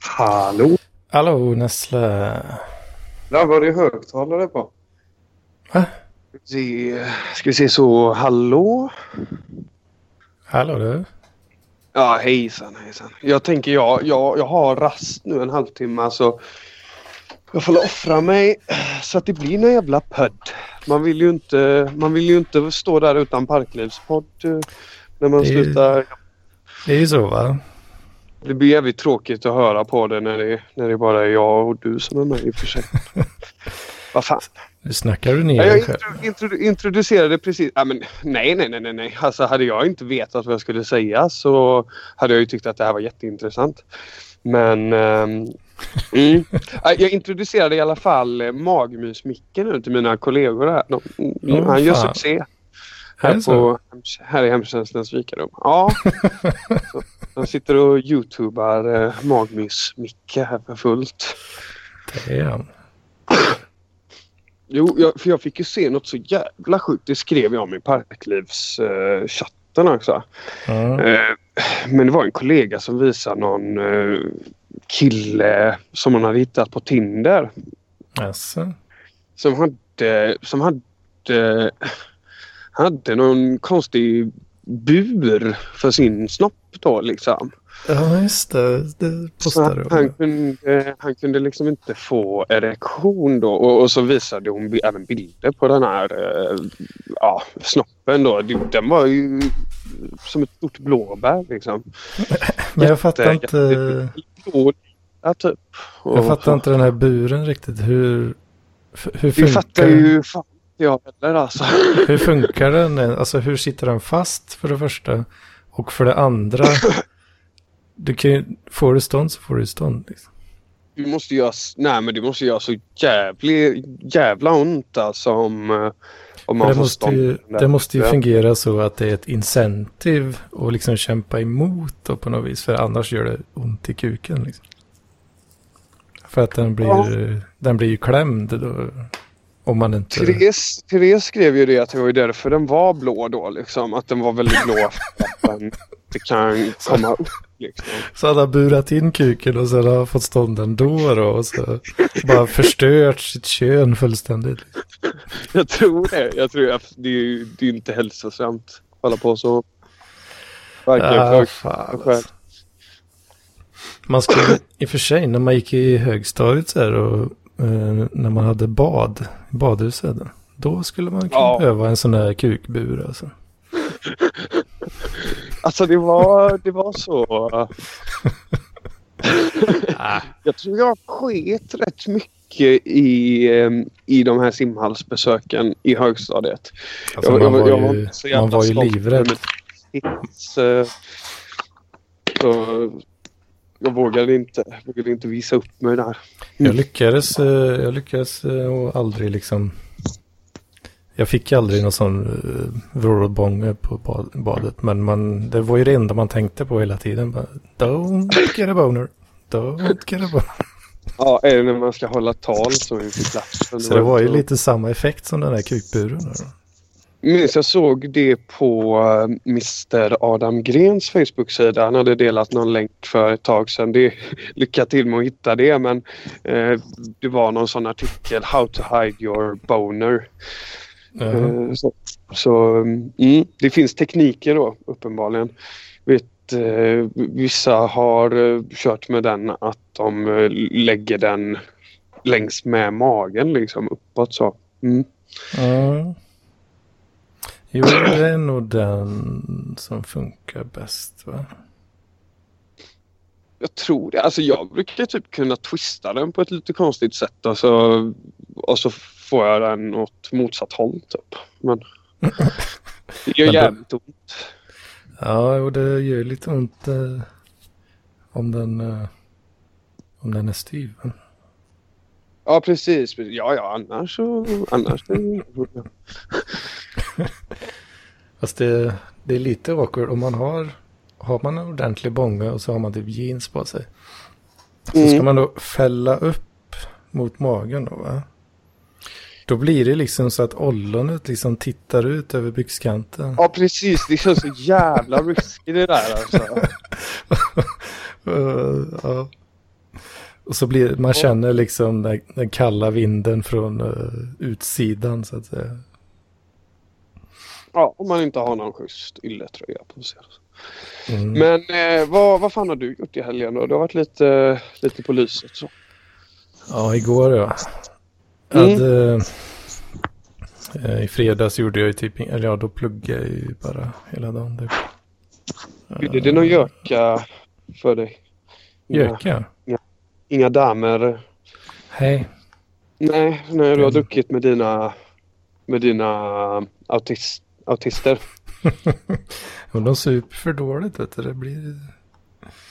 Hallå? Hallå Näsle. Där var det högtalare på. Va? Ska vi se, ska vi se så. Hallå? Hallå du. Ja, hejsan hejsan. Jag tänker jag, jag, jag har rast nu en halvtimme så jag får offra mig så att det blir en jävla podd. Man vill ju inte, man vill ju inte stå där utan parklivspodd eh, när man Det ju- slutar. Det är ju så va? Det blir jävligt tråkigt att höra på det när det, när det bara är jag och du som är med i och för sig. Vad fan. Nu snackar du ner dig jag själv. intro, intro, introducerade precis... Ja, men, nej, nej, nej, nej. Alltså, hade jag inte vetat vad jag skulle säga så hade jag ju tyckt att det här var jätteintressant. Men... ehm, mm. Ja, Jag introducerade i alla fall eh, magmysmicken nu till mina kollegor här. De, Åh, han gör fan. succé. Är Här, på, här i hemtjänstens fikarum. Ja. Så, de sitter och youtubar eh, magmys-Micke här för fullt. Han. Jo, jag, för jag fick ju se något så jävla sjukt. Det skrev jag om i Parklivschatten också. Ja. Eh, men det var en kollega som visade någon eh, kille som hon hade hittat på Tinder. Alltså. Som hade, som hade, hade någon konstig bur för sin snopp då liksom. Ja just det. Det postade han, kunde, han kunde liksom inte få erektion då och, och så visade hon även bilder på den här eh, ja, snoppen då. Den var ju som ett stort blåbär liksom. Men jag fattar Jätte- inte. jätte- blå, ja, typ. Och- Jag fattar inte den här buren riktigt. Hur, hur Det fattar funkar, ju fan inte jag heller alltså. hur funkar den? Alltså hur sitter den fast för det första? Och för det andra. Du kan ju, får du stånd så får du stånd. Liksom. Du måste göra, nej men det måste göra så jävlig, jävla ont alltså om, eh, om man Det får måste, stånd. ju, det måste ju fungera så att det är ett incentive att liksom kämpa emot då på något vis. För annars gör det ont i kuken. Liksom. För att den blir, Ja. den blir ju klämd då. Om man inte... Therese, Therese skrev ju det att det var ju därför den var blå då liksom. Att den var väldigt blå för att den inte kan komma upp liksom. Så han burat in kuken och sen har han fått stånd ändå då. Och så bara förstört sitt kön fullständigt. Jag tror det. Jag tror att det är det är ju inte hälsosamt att hålla på så. Ja, för fan, alltså. Man skulle i och för sig när man gick i högstadiet så här och när man hade bad, badhuset. Då skulle man kunna Ja. behöva en sån här kukbur alltså. Alltså det var, det var så. jag tror jag sket rätt mycket i, eh, i de här simhallsbesöken i högstadiet. alltså Jag- man, jag- var jag var ju, jävla man var ju livrädd. eh, Så jag vågade inte, vågade inte visa upp mig där. Jag lyckades, eh, jag lyckades eh, och aldrig liksom. Jag fick aldrig någon sån uh, vrålbånge på bad, badet. Men man, det var ju det enda man tänkte på hela tiden. Bara, Don't get a boner. Don't get a boner. Ja, är det när man ska hålla tal så inför klassen. Så det var ju lite samma effekt som den där kukburen. Då. Minns jag såg det på eh, Mr Adam Grens Facebook-sida. Han hade delat någon länk för ett tag sedan. Det, lycka till med att hitta det men eh, det var någon sån artikel How to hide your boner. Ja. Eh, så så mm, det finns tekniker då uppenbarligen. Vet, eh, vissa har eh, kört med den att de eh, lägger den längs med magen liksom uppåt så. Mm. Ja. Jo, det är nog den som funkar bäst va? Jag tror det. Alltså jag brukar typ kunna twista den på ett lite konstigt sätt och så, och så får jag den åt motsatt håll typ. Men det gör Men jävligt ont. Ja, och det gör lite ont eh, om den eh, om den är styv. Ja precis. Ja ja annars så annars. Fast det, det är lite awkward om man har har man en ordentlig bånge och så har man typ jeans på sig. Så ska Mm. man då fälla upp mot magen då va? Då blir det liksom så att ollonet liksom tittar ut över byxkanten. Ja precis. Det känns så jävla risky det där alltså. Ja. Och så blir man känner liksom den, den kalla vinden från uh, utsidan så att säga. Ja, om man inte har någon schysst ylletröja på sig. Mm. Men eh, vad, vad fan har du gjort i helgen då? Du har varit lite, lite på lyset så. Ja, igår ja. Mm. Hade, eh, I fredags gjorde jag ju typ, eller ja då pluggade jag ju bara hela dagen. Typ. Är det någon göka för dig? Göka? Inga, inga damer? Hej. Nej, när du har druckit med dina, med dina autist, autister. De super för dåligt vet du. Det blir...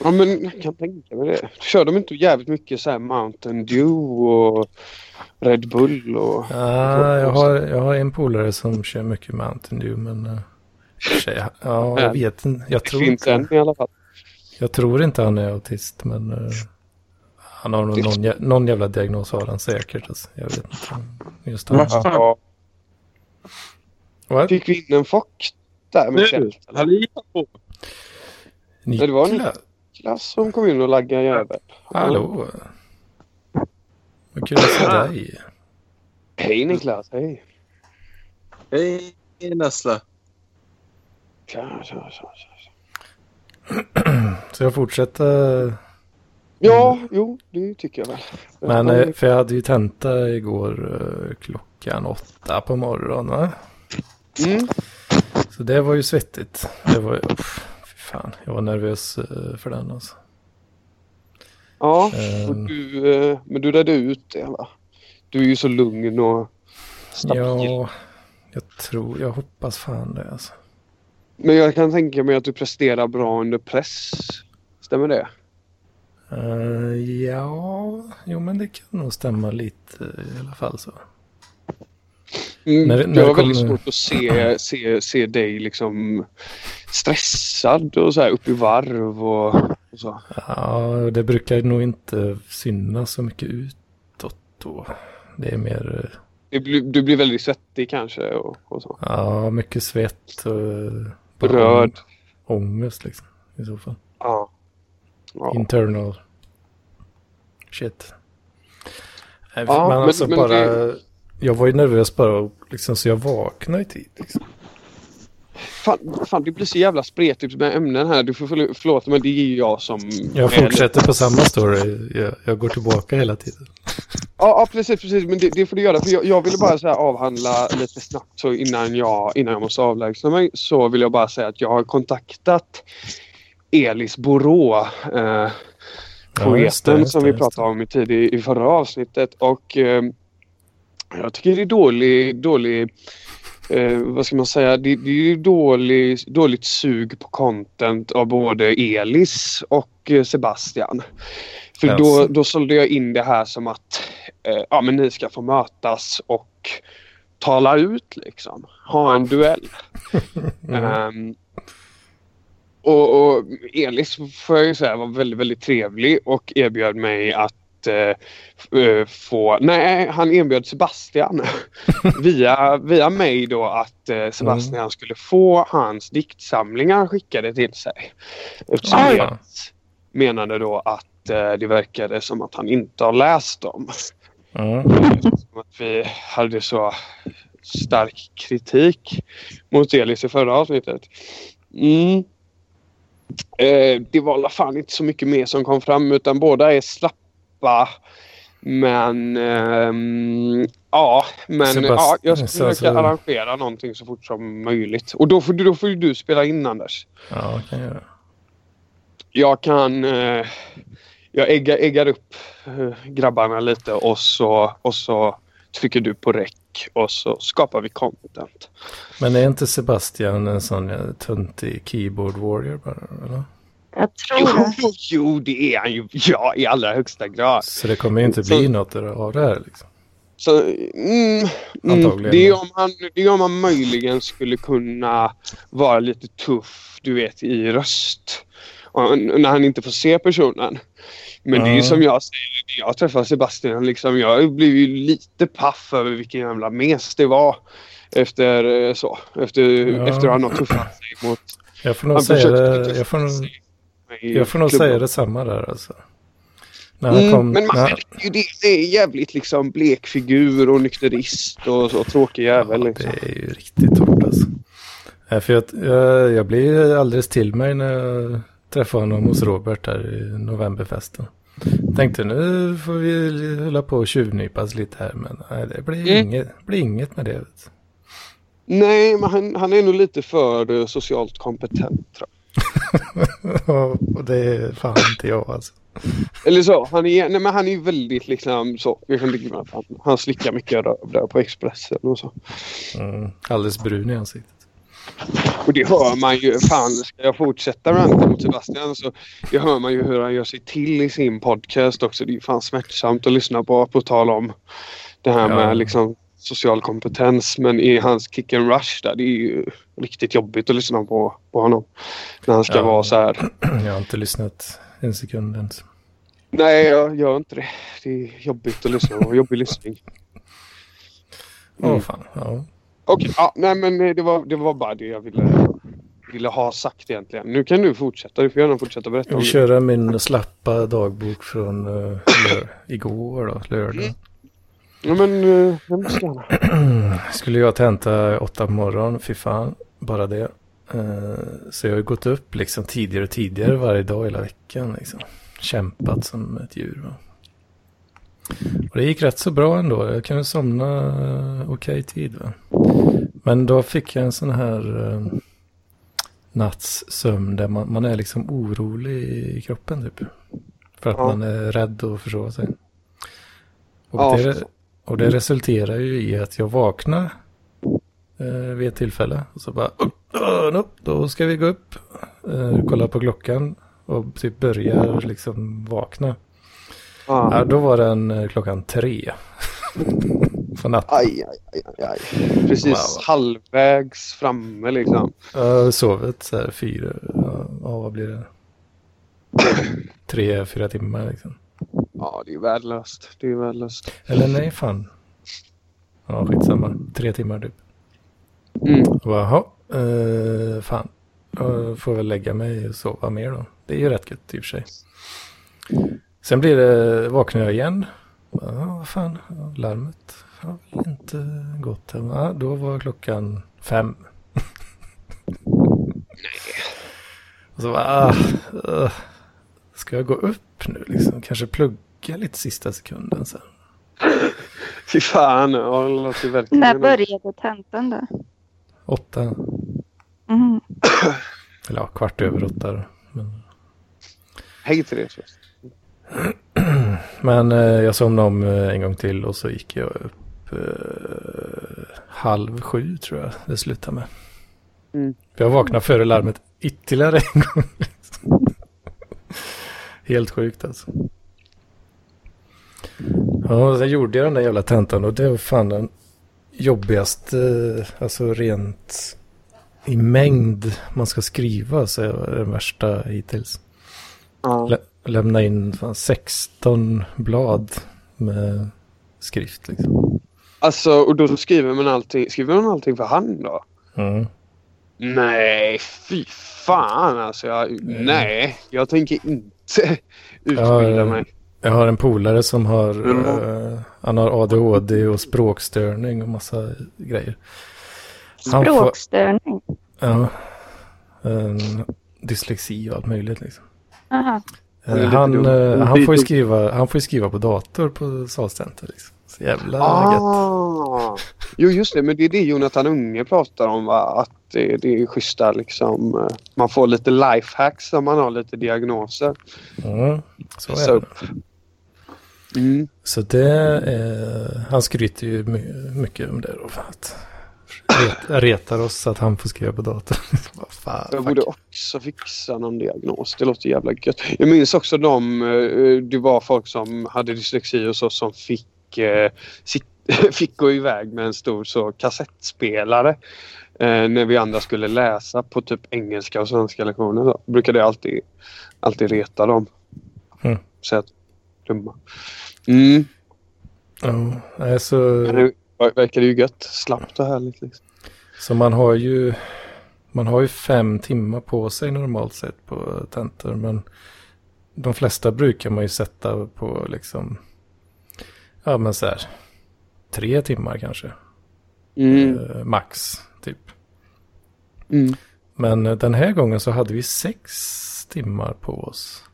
Ja men jag kan tänka mig det. Kör de inte jävligt mycket så här Mountain Dew och Red Bull och... Ja, jag har, jag har en polare som kör mycket Mountain Dew men... Uh, tjej, ja, jag vet inte. Jag tror det finns en i alla fall. Jag tror inte han är autist men... Han har nog någon, någon jävla diagnos har han säkert. Alltså. Jag vet inte. Just han. Ja. What? Fick vi in en fock där med fält? Hallå! Niklas. Det var Niklas som kom in och laggade jävel. Hallå! Vad kul att se dig. Hej Niklas, hej. Hej Nessla. Tja, tja, tja, tja. Så jag fortsätter? Ja, jo, det tycker jag väl. Men eh, för jag hade ju tenta igår eh, klockan åtta på morgonen. Mm. Så det var ju svettigt. Det var, uff, fy fan, jag var nervös uh, för den alltså. Ja, um, du, men du redde ut det va? Du är ju så lugn och stabil. Ja, jag tror, jag hoppas fan det alltså. Men jag kan tänka mig att du presterar bra under press. Stämmer det? Uh, ja, jo men det kan nog stämma lite i alla fall så. Mm, när, när jag har väldigt svårt att se, se, se dig liksom stressad och så här upp i varv och, och så. Ja, det brukar nog inte synas så mycket utåt då. Det är mer... Du blir, du blir väldigt svettig kanske och, och så. Ja, mycket svett och... Röd. Ångest liksom i så fall. Ja. ja. Internal shit. Ja, men, alltså men bara... Det jag var ju nervös bara liksom, så jag vaknade i tid. Liksom. Fan, fan, det blir så jävla spretigt med ämnen här. Du får förlåta men det är ju jag som... Jag fortsätter på samma story. Jag, jag, går tillbaka hela tiden. Ja, ja precis, precis. Men det, det får du göra. För jag, jag ville bara så avhandla lite snabbt så innan jag, innan jag måste avlägsna mig. Så vill jag bara säga att jag har kontaktat Elis Borå. Eh, poeten ja, som vi pratade om i, tid, i, i förra avsnittet. Och eh, jag tycker det är dålig, dålig eh, vad ska man säga, det, det är dålig, dåligt sug på content av både Elis och eh, Sebastian. För yes. då, då sålde jag in det här som att eh, ja, men ni ska få mötas och tala ut liksom. Ha en duell. mm. um, och, och Elis får jag ju säga var väldigt, väldigt trevlig och erbjöd mig att uh, få... Nej, han erbjöd Sebastian via, via mig då att uh, Sebastian mm. skulle få hans diktsamlingar skickade till sig. Eftersom ah, ja. menade då att uh, det verkade som att han inte har läst dem. Mm. Att vi hade så stark kritik mot Elis i förra avsnittet. Mm. Eh, det var fall inte så mycket mer som kom fram utan båda är slappa. Men ähm, ja, men ja, jag ska försöka så, arrangera någonting så fort som möjligt. Och då får, då får du spela in Anders. Ja, kan jag göra. Jag kan... Eh, jag äggar, äggar upp eh, grabbarna lite och så, och så trycker du på räck och så skapar vi content. Men är inte Sebastian en sån töntig keyboard warrior bara? Eller? Jag tror jo, det. Jo, det är han ju. Ja, i allra högsta grad. Så det kommer inte bli så, något av det här liksom? Så, mm, mm, det, är om han, det är om han möjligen skulle kunna vara lite tuff, du vet, i röst. När han inte får se personen. Men mm. det är ju som jag säger, jag träffar Sebastian, liksom, jag blir ju lite paff över vilken jävla mes det var. Efter eh, så, efter, ja. efter han har tuffat sig mot... Jag får nog säga det, jag får nog Jag får nog säga detsamma där alltså. Mm, kom, men man, när, är ju det, det är jävligt liksom blek figur och nykterist och så tråkig jävel. ja, Liksom. det är ju riktigt hårt alltså. För jag, jag, jag blev alldeles till mig när jag träffade honom hos Robert där i novemberfesten. Tänkte nu får vi hålla på och tjuvnypas lite här men nej, det blir, Mm. inget, blir inget med det. Vet. Nej, men han, han är nog lite för eh, socialt kompetent. Tror och det är fan inte jag alltså. jag. Eller så, han är, nej, men han är ju väldigt liksom så. Jag han, han slickar mycket röv där på Expressen och så. Mm, alldeles brun i ansiktet. Och det hör man ju. Fan, ska jag fortsätta ranta mot Sebastian så det hör man ju hur han gör sig till i sin podcast också. Det är ju fan smärtsamt att lyssna på, på tal om det här Ja. med liksom social kompetens. Men i hans kick and rush där, det är ju riktigt jobbigt att lyssna på, på honom. När han ska Ja. vara så här. Jag har inte lyssnat en sekund ens. Nej, jag gör inte det. Det är jobbigt att lyssna på. Jobbig lyssning. Åh Mm. fan, ja. Okej, ja, nej men eh, det var, det var bara det jag ville, ville ha sagt egentligen. Nu kan du fortsätta. Du får gärna fortsätta berätta Jag vill köra min slappa dagbok från uh, igår då, lördag. Mm. Ja men uh, gärna. Skulle jag tenta åtta på morgonen, fy fan, bara det. Eh, så jag har gått upp liksom tidigare och tidigare varje dag hela veckan. Liksom. Kämpat som ett djur. Va? Och det gick rätt så bra ändå. Jag kunde somna uh, okej tid. Va? Men då fick jag en sån här uh, nattssömn där man, man är liksom orolig i kroppen typ. För att Ja. man är rädd att försova sig. Och, Ja, det, och det resulterar ju i att jag vaknar eh, vid ett tillfälle. Och så bara, upp, upp, då ska vi gå upp. Eh, kolla på klockan och typ börjar liksom vakna. Ja. Ja, då var den eh, klockan tre. på natten. Aj, aj, aj, aj. Precis Wow. halvvägs framme liksom. Jag har sovit så här fyra, ja, vad blir det? Tre, fyra timmar liksom. Ja, det är värdelöst. Det är värdelöst. Eller nej, fan. Ja, skitsamma. Tre timmar typ. Mm. Jaha, eh, fan. Jag får väl lägga mig och sova mer då. Det är ju rätt gött i och för sig. Sen blir det, vaknar jag igen. Ja, vad fan, larmet har väl inte gått. Ja, då var klockan fem. Och så bara, ah, uh, ska jag gå upp nu liksom? Kanske plugga lite sista sekunden sen. Fy fan, ja, det låter verkligen... När började tentan då? Åtta, Mm. eller ja, kvart över åtta. Men, Hej Therese. men eh, jag somnade om eh, en gång till och så gick jag upp eh, halv sju tror jag det slutade med. Mm. Jag vaknade före larmet ytterligare en gång. Helt sjukt alltså. Ja, sen gjorde jag den där jävla tentan och det var fan den jobbigaste, alltså rent i mängd man ska skriva så är det den värsta hittills. Ja. Lä lämna in fan 16 blad med skrift liksom. Alltså, och då skriver man allting, skriver man allting för hand då? Mm. Nej, fy fan alltså. Jag, nej, jag tänker inte utbilda Ja, mig. Jag har en polare som har, Mm. eh, han har ADHD och språkstörning och massa grejer. Han får- Språkstörning. Ja, en dyslexi och allt möjligt liksom. Aha. Han Eh, Han, eh, han, Lite får ju skriva, han får ju skriva på dator på Salcenter liksom. Så jävla gött. Ah. Jo, just det. Men det är det Jonathan Unge pratar om. Va? Att det, det är schyssta liksom. eh, Man får lite lifehacks när man har lite diagnoser. Mm, så är Så. det. Mm. Så det är, han skryter ju my- mycket om det då. För att ret, retar oss att han får skriva på datorn. Fan, Jag fuck. borde också fixa någon diagnos. Det låter jävla gött. Jag minns också de, eh, det var folk som hade dyslexi och så som fick, eh, sitt, fick gå iväg med en stor så kassettspelare. Eh, när vi andra skulle läsa på typ engelska och svenska lektioner. Så brukade jag alltid, alltid reta dem. Mm. Så att dumma. Mm. Ja, nej, så, Men verkar det ju gött. Slappt och härligt. Liksom. så man har ju Man har ju fem timmar på sig normalt sett på tentor. Men de flesta brukar man ju sätta på liksom, ja men så här, tre timmar kanske. Mm. Eh, max, typ. Mm. Men eh, den här gången så hade vi sex timmar på oss.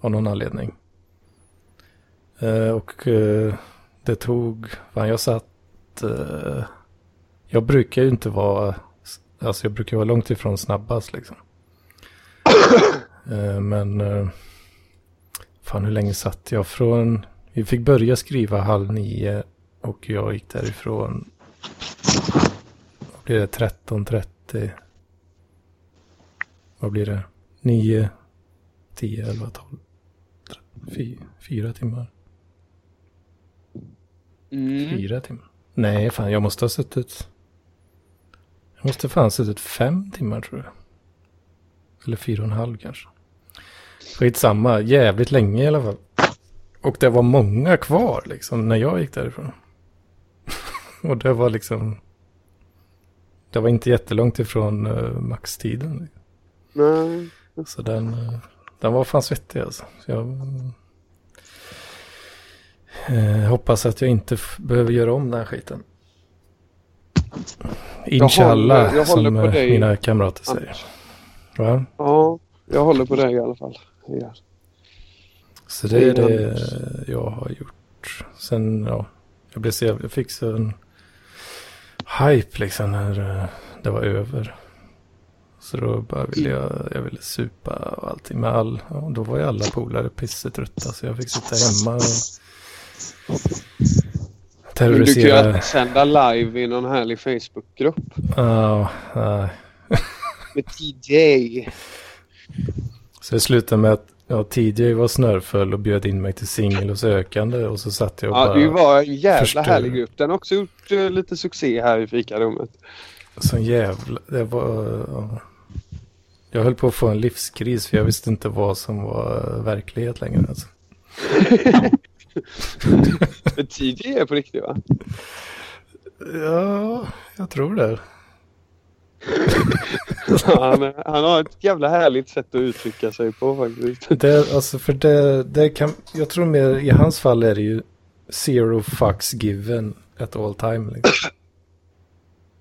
Av någon anledning. Eh, och eh, det tog, fan jag satt, eh, jag brukar ju inte vara, alltså jag brukar vara långt ifrån snabbast liksom. Eh, men, eh, fan hur länge satt jag från, vi fick börja skriva halv nio och jag gick därifrån, vad blir det, 13.30. Vad blir det? 9, 10, 11, 12, 13, 4 timmar. Mm. Fyra timmar? Nej, fan jag måste ha suttit... Jag måste fan ha suttit fem timmar tror jag. Eller fyra och en halv kanske. Skitsamma, jävligt länge i alla fall. Och det var många kvar liksom när jag gick därifrån. och det var liksom... Det var inte jättelångt ifrån uh, maxtiden. Nej. Så den, eh, den var fan svettig alltså. Så jag eh, hoppas att jag inte behöver göra om den här skiten. Inshallah, håller- jag håller som på eh, dig, mina kamrater säger. Va? Ja, jag håller på det i alla fall. Ja. Så det är det jag har gjort. Sen, ja, jag, blev så, jag fick så en hype liksom när eh, det var över. Så då bara ville jag, jag ville supa och allting med all, ja, då var ju alla polare pissetrötta så jag fick sitta hemma och Men du kan ju terrorisera. alltid sända live i någon härlig Facebookgrupp. Ja, nej. Med TJ. Så det slutade med att ja, TJ var snörfull och bjöd in mig till singel och sökande och så satt jag och Ja, bara... det var en jävla förstör. härlig grupp. Den har också gjort eh, lite succé här i fikarummet. Sån jävla... Det var... ja. Jag höll på att få en livskris för jag visste inte vad som var verklighet längre. Alltså. Men TJ är på riktigt va? Ja, jag tror det. han, han har ett jävla härligt sätt att uttrycka sig på faktiskt. det alltså för det, det kan... Jag tror mer i hans fall är det ju zero fucks given at all time. Liksom.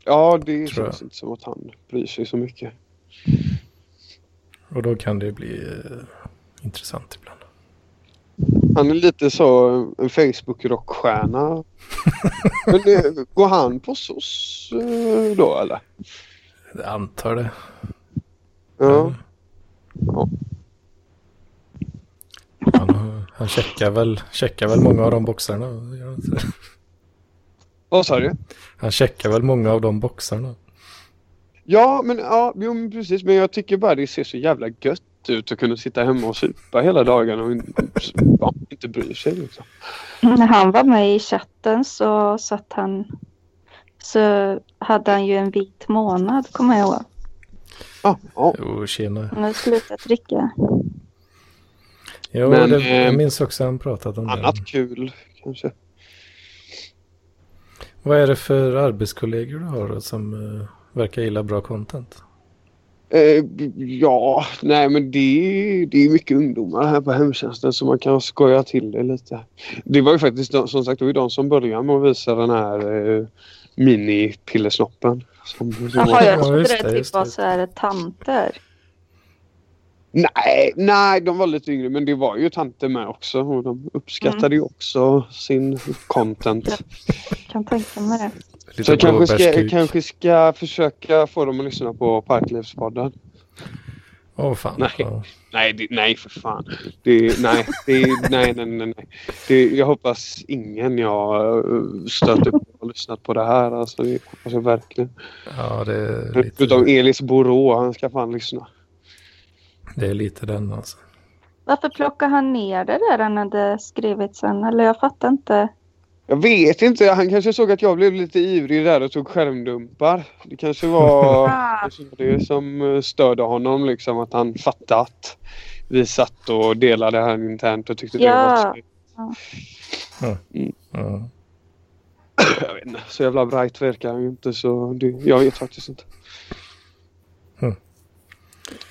Ja, det Tror känns inte som att han bryr sig så mycket. Och då kan det bli eh, intressant. Han är lite så en Facebook-rockstjärna. Men det, går han på SOS eh, då eller? Jag antar det. Ja. Ja. Han, han checkar, väl, checkar väl många av de boxarna. Vad sa du? Han checkar väl många av de boxarna. Ja, men ja, jo, precis. Men jag tycker bara det ser så jävla gött ut att kunna sitta hemma och supa hela dagarna och inte, bry sig liksom. När han var med i chatten så satt han så hade han ju en vit månad kommer jag ihåg. Ja, ja. Jo, tjena. Han hade slutat dricka. Jo, Men, det, eh, jag minns också han pratat om det. Annat kul kanske. Vad är det för arbetskollegor du har då, som uh, verkar gilla bra content? Eh, ja, nej men det, det är mycket ungdomar här på hemtjänsten så man kan skoja till det lite. Det var ju faktiskt de, som sagt det var de som började med att visa den här eh, som Jaha, jag Ja, trodde det det, typ var så här tanter. Nej, nej, de var lite yngre men det var ju tanter med också och de uppskattade ju också sin content. Kan tänka mig det. Lite Så jag kanske ska, kanske ska försöka få dem att lyssna på Parklivspodden. Åh fan. Nej. Nej, det, nej för fan. Det, nej, det, nej, nej, nej. nej. Det, jag hoppas ingen jag eh, stöter på har lyssnat på det här. Alltså, det hoppas jag verkligen. ja, det är Utom lite, Elis Borå, han ska fan lyssna. det är lite den alltså. Varför plockar han ner det där han hade skrivit sen? Eller jag fattar inte. Jag vet inte, han kanske såg att jag blev lite ivrig där och tog skärmdumpar. Det kanske var Ah, det som eh, störde honom liksom att han fattade att vi satt och delade här internt och tyckte det Ja. var skoj. Ja. Jag vet inte, så jävla bright verkar han ju inte så det, jag vet faktiskt inte.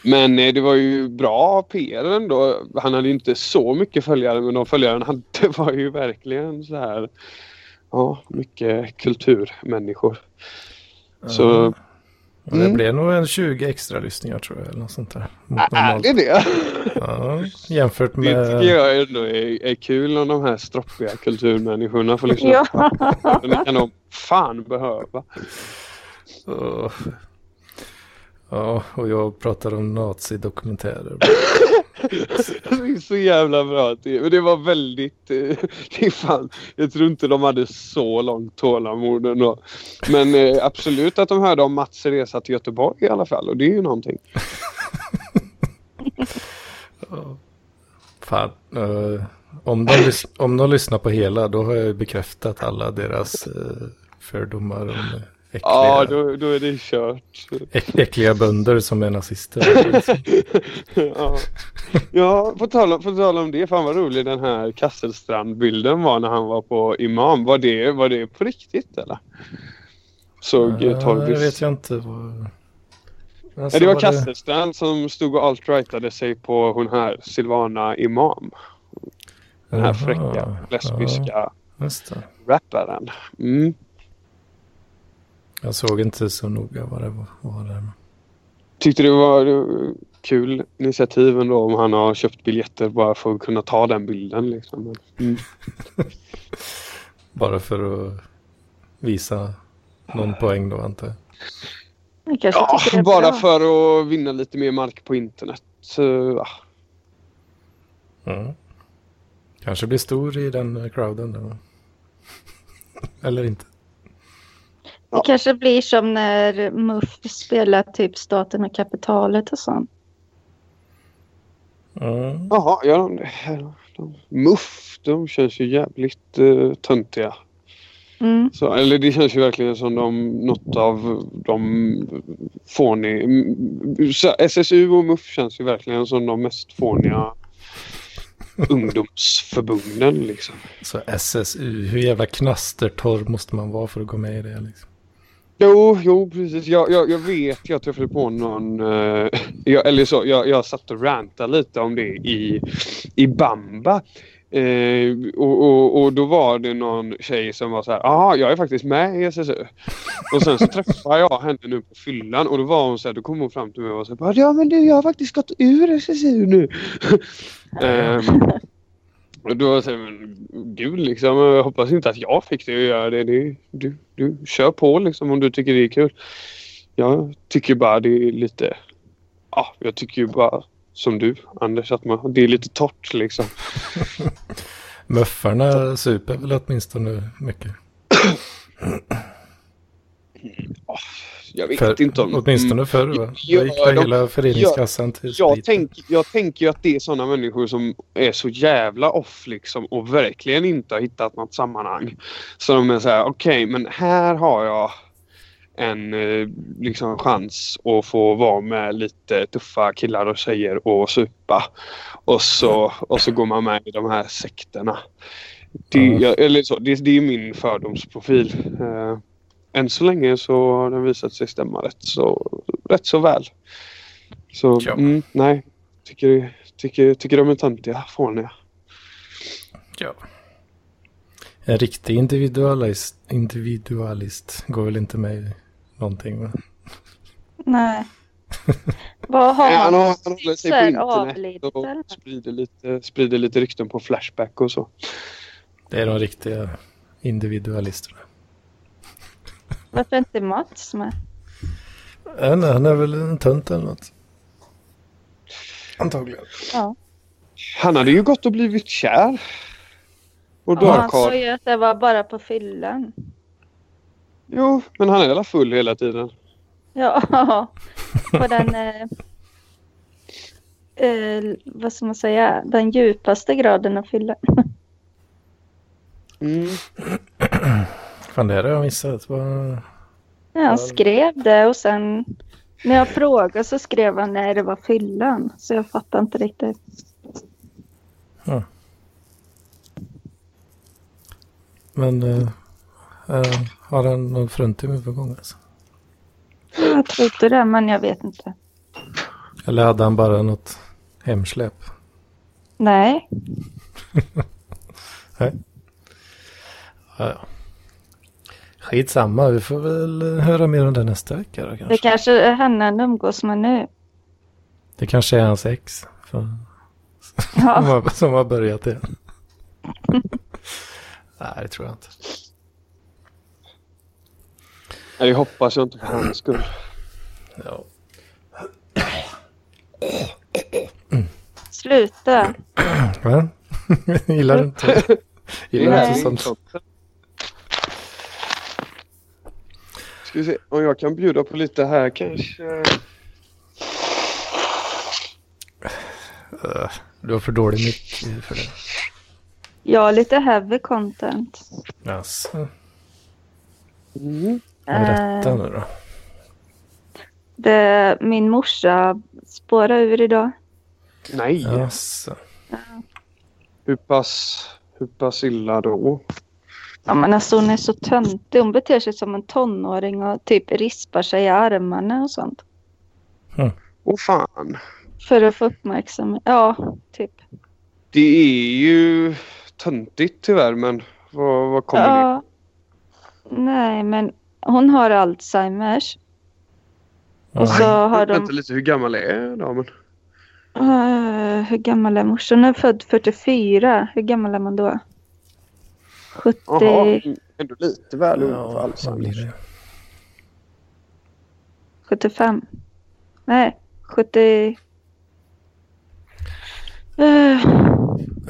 Men eh, det var ju bra PR ändå. Han hade ju inte så mycket följare men de följare han hade var ju verkligen så här. Ja, mycket kulturmänniskor. Så Ja, Det Mm. blev nog en 20 extra lyssningar tror jag. Eller något sånt där. Mot är normalt. det det? Ja, jämfört Det med... tycker jag ändå är, är kul om de här stroppiga kulturmänniskorna får lyssna. Ja. Det kan de fan behöva. Åh. Ja, och jag pratar om nazidokumentärer. Det är så jävla bra. men det var väldigt... eh, Det är fan, jag tror inte de hade så långt tålamod ändå. Men eh, absolut att de hörde om Mats resa till Göteborg i alla fall. Och det är ju någonting. Fan, eh, om, de om de lyssnar på hela då har jag ju bekräftat alla deras fördomar om eh, äckliga, Ja, då, då är det kört. äck, äckliga bönder som är nazister. ja, ja på, tal om, på tal om det. Fan vad rolig den här Kasselstrand-bilden var när han var på Imam. Var det, var det på riktigt eller? Såg uh, det Torbis... vet jag inte. Vad... Ja, så det var Kasselstrand som stod och alt-rightade sig på hon här Silvana Imam. Den här Jaha, fräcka lesbiska Ja, det. rapparen. Mm. Jag såg inte så noga vad det var. Vad det var. Tyckte det var kul initiativ ändå om han har köpt biljetter bara för att kunna ta den bilden. Liksom. Mm. Bara för att visa någon poäng då antar jag. Ja, bara bra. för att vinna lite mer mark på internet. Så, ja. Mm. Kanske blir stor i den crowden. Då. Eller inte. Det kanske blir som när Muff spelar typ Staten och kapitalet och sånt. Mm. Jaha, ja, de, de, Muff, de känns ju jävligt uh, töntiga. Mm. Så, eller det känns ju verkligen som de, något av de fåniga... SSU och MUF känns ju verkligen som de mest fåniga ungdomsförbunden liksom. Så SSU, hur jävla knastertorr måste man vara för att gå med i det? Liksom? Jo, jo precis. Jag, jag, jag vet, jag träffade på någon... eh, jag, eller så, jag, jag satt och rantade lite om det i, i Bamba. Eh, och, och, och då var det någon tjej som var så här, ja jag är faktiskt med i SSU. Och sen så träffade jag henne nu på fyllan och då var hon så här, då kom hon fram till mig och var så här, ja men du jag har faktiskt gått ur SSU nu. Och då här, men gud liksom, jag hoppas inte att jag fick dig att göra det. det du, du kör på liksom om du tycker det är kul. Jag tycker bara det är lite, ja jag tycker ju bara som du Anders att man, det är lite torrt liksom. Muffarna super väl åtminstone mycket. Jag vet För, inte om... åtminstone förr va? Ja, gick de- hela föreningskassan till Jag, sprit. tänk, jag tänker ju att det är sådana människor som är så jävla off liksom och verkligen inte har hittat något sammanhang. Så de är så här, okej men här har jag en eh, liksom chans att få vara med lite tuffa killar och tjejer och supa. Och så, och så går man med i de här sekterna. Det, jag, eller så, det, det är min fördomsprofil. Än så länge så har den visat sig stämma rätt så, rätt så väl. Så Ja. mm, nej, tycker, tycker, tycker de är töntiga, fåniga. Ja. En riktig individualist, individualist går väl inte med i någonting va? Nej. Vad har han, han håller sig på internet och sprider lite, sprider lite rykten på Flashback och så. Det är de riktiga individualisterna. Varför inte Mats med? Äh, nej, han är väl en tönt eller något. Antagligen. Ja. Han hade ju gått och blivit kär. Och Ja, han sa ju att det var bara på fyllan. Jo, men han är väl full hela tiden. Ja, på den... Eh, eh, vad ska man säga? Den djupaste graden av fyllan. Mm. Fan, det här har jag missat. Vad... Ja, han skrev det och sen när jag frågade så skrev han när det var fyllan. Så jag fattar inte riktigt. Men eh, eh, har han någon fruntimmer på gång alltså? Jag trodde det, men jag vet inte. Eller hade han bara något hemsläp? Nej, Nej. Ja, ja. Skitsamma, vi får väl höra mer om det nästa vecka då det kanske. kanske är henne han umgås med nu. Det kanske är hans ex. För, som, Ja, har, som har börjat det. Nej, det tror jag inte. Nej, det hoppas jag inte för hans skull. Ja. sluta. Va? Gillar du inte? Gillar du inte sånt? Ska vi se om jag kan bjuda på lite här kanske. Uh, Du har för dålig mick för det. Ja, lite heavy content. Jaså, Mm. berätta Eh, nu då. det, min morsa spårade ur idag. Nej, Jaså. hur pass, hur pass illa då? Ja, men alltså hon är så töntig. Hon beter sig som en tonåring och typ rispar sig i armarna och sånt. Åh fan. För att få uppmärksamhet. Ja, typ. Det är ju töntigt tyvärr men vad, vad kommer det? Ja. Nej, men hon har Alzheimers. Och så har de... Vänta lite, hur gammal är damen? Eh, hur gammal är morsan? Hon är född 44. Hur gammal är man då? 70... Jaha, ändå lite väl ung för Ja, Alzheimers. det? 75. Nej, 70... Eh,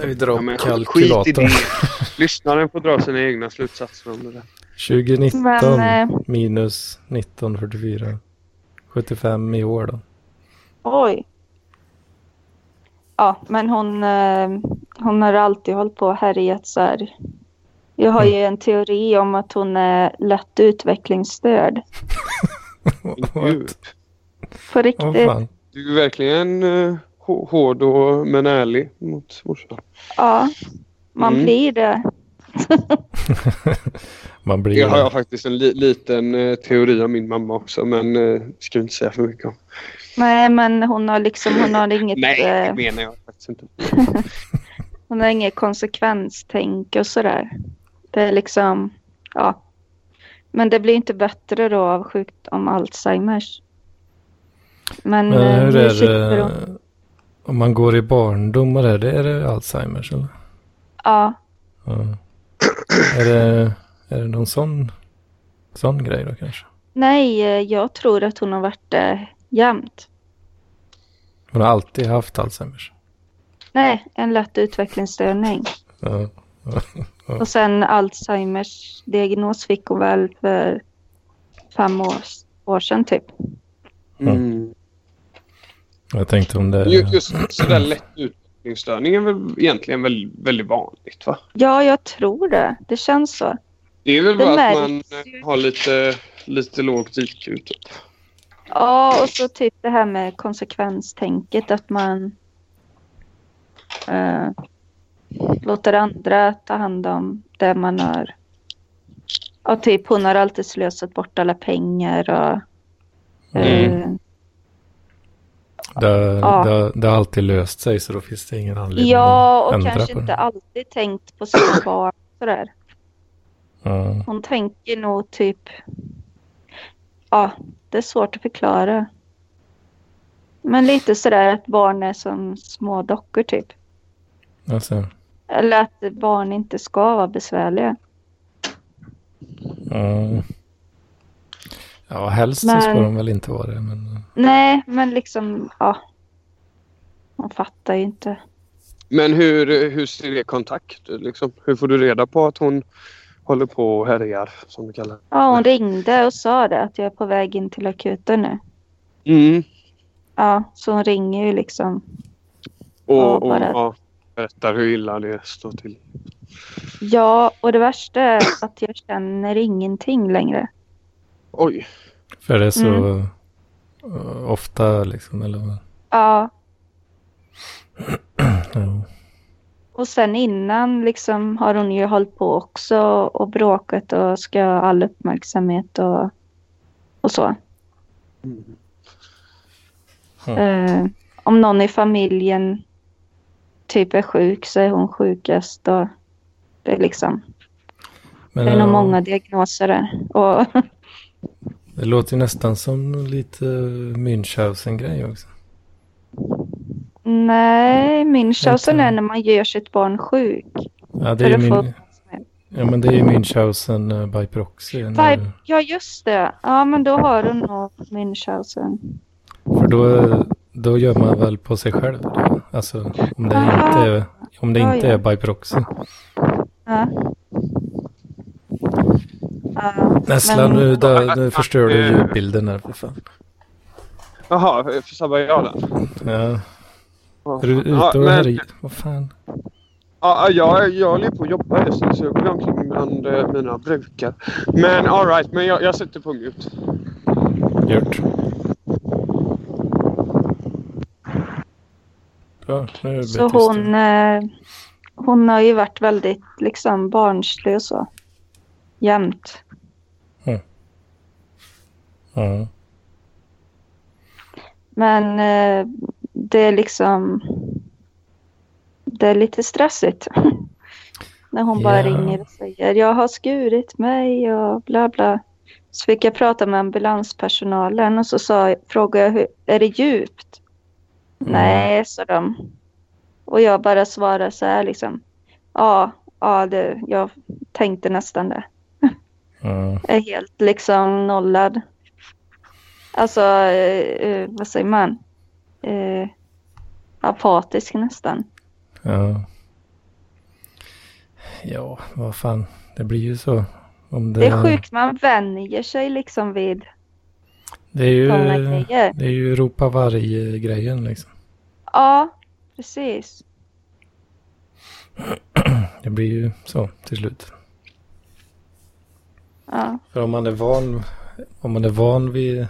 Vi drar Ja, upp i kalkylatorn. det. Lyssnaren får dra sina egna slutsatser om det där. 2019 Men, eh, minus 1944. 75 i år då. oj. Ja, men hon, eh, hon har alltid hållit på och härjat så här. Jag har ju en teori om att hon är lätt utvecklingsstörd. Gud. På riktigt. fan. Du är verkligen uh, hård och, men ärlig mot morsan. Ja, man Mm. blir det. Man blir Det har jag faktiskt en li, liten eh, teori om min mamma också men uh, ska jag inte säga för mycket om. Nej, men hon har liksom, hon har inget, Nej, det menar jag faktiskt inte. hon har inget konsekvenstänk och sådär. Det är liksom, ja. Men det blir inte bättre då av sjukdom Alzheimers. Men, Men eh, hur är det hon, om man går i barndom och det, det är det Alzheimers eller? ja, Ja. är, det, är det någon sån, sån grej då kanske? nej, eh, jag tror att hon har varit det jämt. Hon har alltid haft Alzheimers. Nej, en lätt utvecklingsstörning. Ja. Och sen Alzheimers diagnos fick hon väl för fem år, år sedan typ. Mm. Jag tänkte om det... Ju- Just sådär lätt utvecklingsstörning är väl egentligen väldigt, väldigt vanligt va? Ja, jag tror det. Det känns så. Det är väl Det bara att man har lite, lite lågt IQ typ. Ja, och så typ det här med konsekvenstänket att man eh, låter andra ta hand om det man har. Ja, typ hon har alltid slösat bort alla pengar och Mm. eh, Det, Ja. det, det har alltid löst sig så då finns det ingen anledning ja, att och ändra kanske på inte det. alltid tänkt på sina barn sådär. Ja. Hon tänker nog typ, ja, det är svårt att förklara. Men lite sådär att barn är som små dockor typ. Alltså, Eller att barn inte ska vara besvärliga. ja. ja, helst så ska Men- de väl inte vara det. Men, Nej, men liksom, ja. Hon fattar ju inte. Men hur, hur ser er kontakt ut liksom? Hur får du reda på att hon håller på och härjar som du kallar det? Ja, hon ringde och sa det att jag är på väg in till akuten nu. Mm. Ja, så hon ringer ju liksom. Och, Ja, och bara- ja, berättar hur illa det står till. Ja, och det värsta är att jag känner ingenting längre. Oj. för det är så Mm. eh, ofta liksom. Eller, vad? Ja, ja. och sen innan liksom har hon ju hållit på också och bråkat och ska ha all uppmärksamhet och, och så. Mm. Mm. Eh, om någon i familjen typ är sjuk så är hon sjukast. Och det är liksom, Men, det är nog ja, många diagnoser där. Och Det låter nästan som lite Münchhausen-grej också. nej, Münchhausen är när man gör sitt barn sjuk. Ja, det är få- min... Ja, men det är ju Münchhausen uh, by proxy. när- ja, just det. Ja, men då har du nog Münchhausen. För då, då gör man väl på sig själv. Då. Alltså om det Aha. inte är, om det Ja, inte ja. är by proxy. Ja. Ja, Näsla, men- nu, där, nu förstör du ljudbilden här för fan. Jaha, för sabbar jag den? Ja. Ja, Är du ute Ja, och men- här Vad fan? Ja, jag, jag håller på att jobba just nu så jag går omkring bland eh, mina brukar. Men alright, men jag, jag sätter på mute. Gjort. Ja, Så hon, eh, hon har ju varit väldigt liksom barnslig och så. Jämt. Ja. Men eh, det är liksom... Det är lite stressigt. När hon bara Ja. ringer och säger jag har skurit mig och bla bla. Så fick jag prata med ambulanspersonalen och så sa, frågade jag är det djupt? Mm. Nej, sa de. Och jag bara svarade så här liksom. Ja, ja det, jag tänkte nästan det. Ja. är helt liksom nollad. Alltså, eh, eh, vad säger man? Eh, apatisk nästan. Ja. Ja, vad fan. Det blir ju så. Om det, Det är sjukt, man vänjer sig liksom vid Det är ju, det är ju ropa varje-grejen liksom. Ja, precis. Det blir ju så till slut. Ja, För om man är van, om man är van vid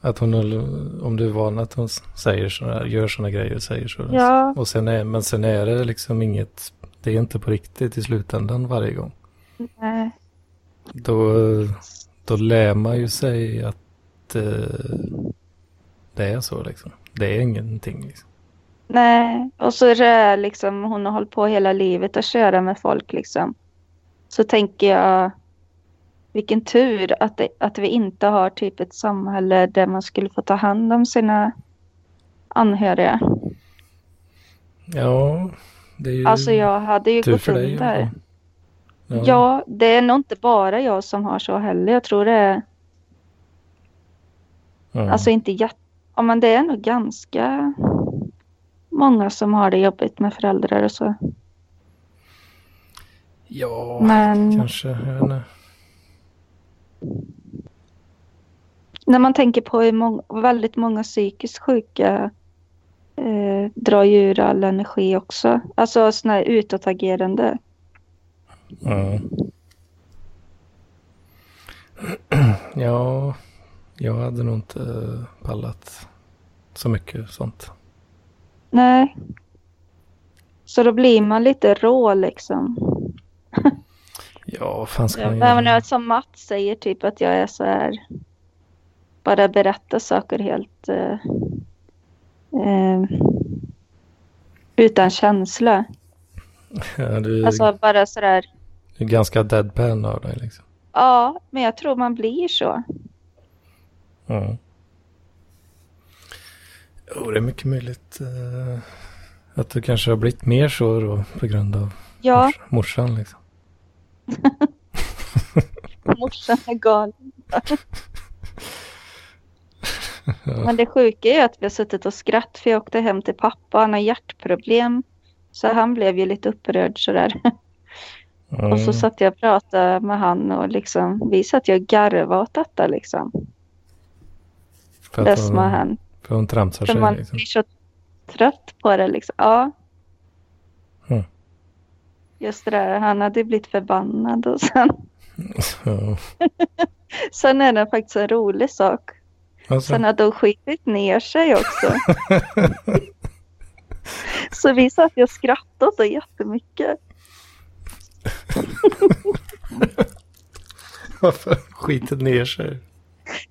att hon, om du är van att hon säger sådana, gör sådana grejer och säger så. Ja. Och sen är, men sen är det liksom inget, det är inte på riktigt i slutändan varje gång. nej. Då, då lär man ju sig att eh, det är så liksom. Det är ingenting liksom. nej. Och så är det liksom, hon har hållit på hela livet att köra med folk liksom. Så tänker jag, vilken tur att, det, att vi inte har typ ett samhälle där man skulle få ta hand om sina anhöriga. Ja, det är ju Alltså jag hade ju gått under. fall. Ja. det är nog inte bara jag som har så heller. Jag tror det är, ja. alltså inte jätte, ja, men det är nog ganska många som har det jobbigt med föräldrar och så. ja Men kanske. Jag vet inte. när man tänker på hur många, väldigt många psykiskt sjuka eh, drar ju ur all energi också. Alltså sådana här utåtagerande. Ja. ja, jag hade nog inte eh, pallat så mycket sånt. Nej. Så då blir man lite rå liksom. Ja, vad fan ska man Ja, men göra? som Mats säger typ att jag är så här. Bara berätta saker helt. Eh, eh, utan känsla. Ja, du Alltså bara så där. är ganska deadpan av dig liksom. Ja, men jag tror man blir så. Ja. Jo, det är mycket möjligt eh, att du kanske har blivit mer så då på grund av Ja, mors, morsan liksom. morsan är galen. Men det sjuka är att vi har suttit och skratt för jag åkte hem till pappa. Han har hjärtproblem. Så han blev ju lite upprörd sådär. Och så Mm. satt jag och pratade med han och liksom, vi satt ju och garvade åt detta liksom. För Det har hon, hänt. för hon tramsar För sig man liksom. blir så trött på det liksom. Ja. Mm. Just det där, han hade blivit förbannad och sen, sen är det faktiskt en rolig sak. Alltså, Sen hade hon skitit ner sig också. så vi satt och skrattade så jättemycket. varför skitit ner sig?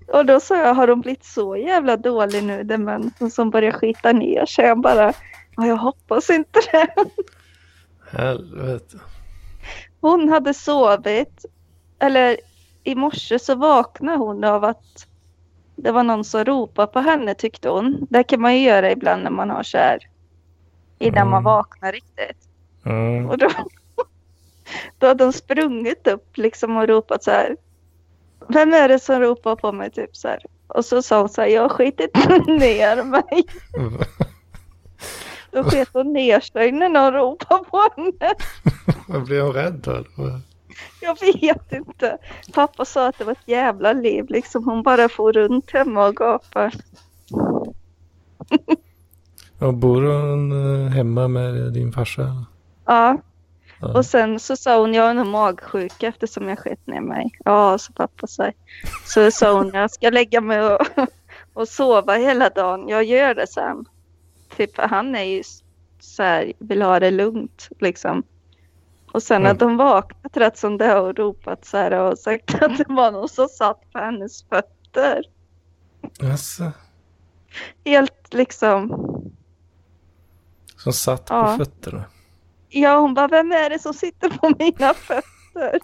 Och då sa jag, har de blivit så jävla dålig nu, dementen som börjar skita ner sig? Jag bara, ja, jag hoppas inte det. Helvete. Hon hade sovit, eller i morse så vaknade hon av att det var någon som ropade på henne tyckte hon. Det kan man ju göra ibland när man har så här, innan Mm. man vaknar riktigt. Mm. Och då, då hade hon sprungit upp liksom och ropat så här. Vem är det som ropar på mig typ så här? Och så sa hon så här, jag har skitit ner mig. Då sket hon ner sig när någon ropade på henne. Blev hon rädd då? Jag vet inte. Pappa sa att det var ett jävla liv liksom. Hon bara for runt hemma och gapade. Och bor hon eh, hemma med din farsa? Ja, Ja. Och sen så sa hon jag är nog magsjuk eftersom jag sket ner mig. Ja, så pappa sa. Så sa hon jag ska lägga mig och, och sova hela dagen. Jag gör det sen. Typ han är ju så här, vill ha det lugnt liksom. Och sen Mm. hade hon vaknat rätt som det och ropat så här och sagt att det var någon som satt på hennes fötter. Jaså? Helt liksom. Som satt på Ja. fötterna? Ja, hon bara, vem är det som sitter på mina fötter?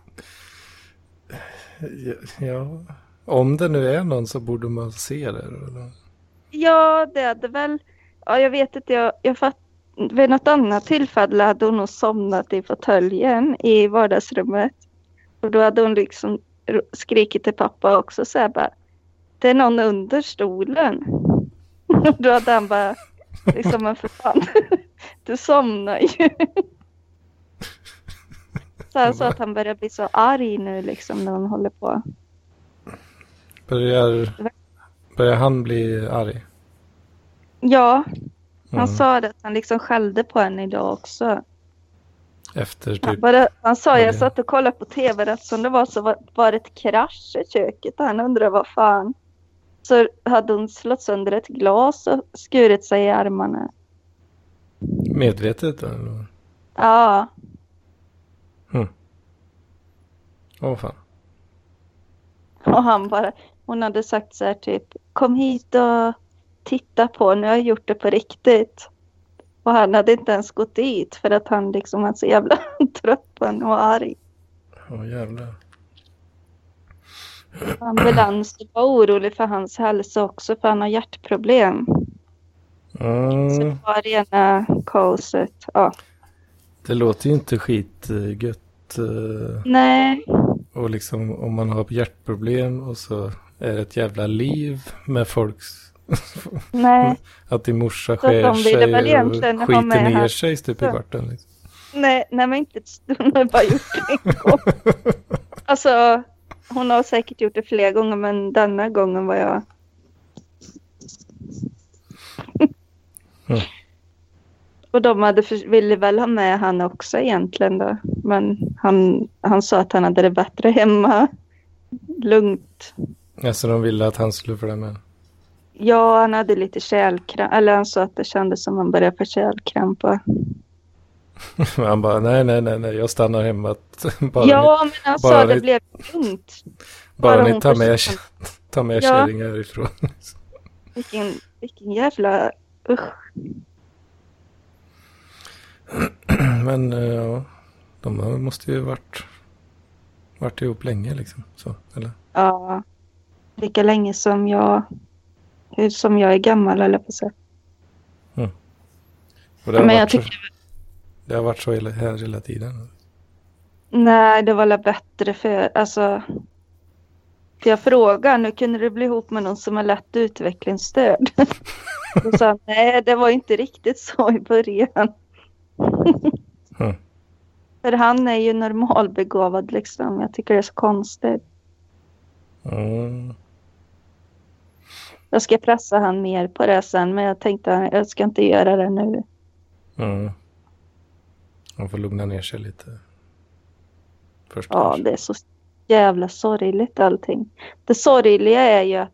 Ja. Om det nu är någon så borde man se det. Eller? Ja, det hade väl, ja jag vet inte, jag, jag fatt, vid något annat tillfälle hade hon nog somnat i fåtöljen i vardagsrummet. Och då hade hon liksom skrikit till pappa också så här bara, det är någon under stolen. Och då hade han bara, liksom, men för fan, du somnar ju. Så han sa att han börjar bli så arg nu liksom när hon håller på. Börjar, börjar han bli arg? Ja, han Mm. sa det att han liksom skällde på henne idag också. Efter Han, typ... bara, han sa, Ja, jag satt och kollade på tv rätt som det var så var, var det ett krasch i köket och han undrade vad fan. Så hade hon slått sönder ett glas och skurit sig i armarna. Medvetet eller? Ja, Åh fan. och han bara, hon hade sagt så här typ, kom hit och titta på, nu har jag gjort det på riktigt. Och han hade inte ens gått dit för att han liksom var så jävla trött på henne och arg. Åh jävlar. Ambulansen var orolig för hans hälsa också för han har hjärtproblem. Så Mm. det var rena kaoset. Ja. Det låter ju inte skitgött. Eh, Nej, Och liksom om man har hjärtproblem och så är det ett jävla liv med folks... nej, Att din morsa Så skär sig och skiter ner här. sig stup i kvarten. Liksom. nej, nej men inte hon har bara gjort det en gång. Alltså, hon har säkert gjort det flera gånger men denna gången var jag... Mm. Och de hade för, ville väl ha med han också egentligen då. Men han, han sa att han hade det bättre hemma. Lugnt. Alltså de ville att han skulle följa med. Ja, han hade lite kärlkramp. Eller han sa att det kändes som han började få kärlkramp. Han bara, nej, nej, nej, nej, jag stannar hemma. bara ja, men han bara sa det ni- blev lugnt. ni, bara bara ni tar med, tar med Ja. härifrån. Vilken, vilken jävla... Usch. Men eh, ja, de har- måste ju varit, varit ihop länge liksom. Så, eller? Ja. Lika länge som jag... Som jag är gammal eller på att säga. Och det, har Men jag varit så, tycker... det har varit så hela, här hela tiden. Nej, det var väl bättre för... Alltså... För jag frågade, nu kunde du bli ihop med någon som är lätt utvecklingsstörd? Då sa nej det var inte riktigt så i början. Mm. För han är ju normalbegåvad liksom. Jag tycker det är så konstigt. Mm. Jag ska pressa han mer på det sen men jag tänkte jag ska inte göra det nu. Mm. Man får lugna ner sig lite. Först Ja, kanske. det är så jävla sorgligt allting. Det sorgliga är ju att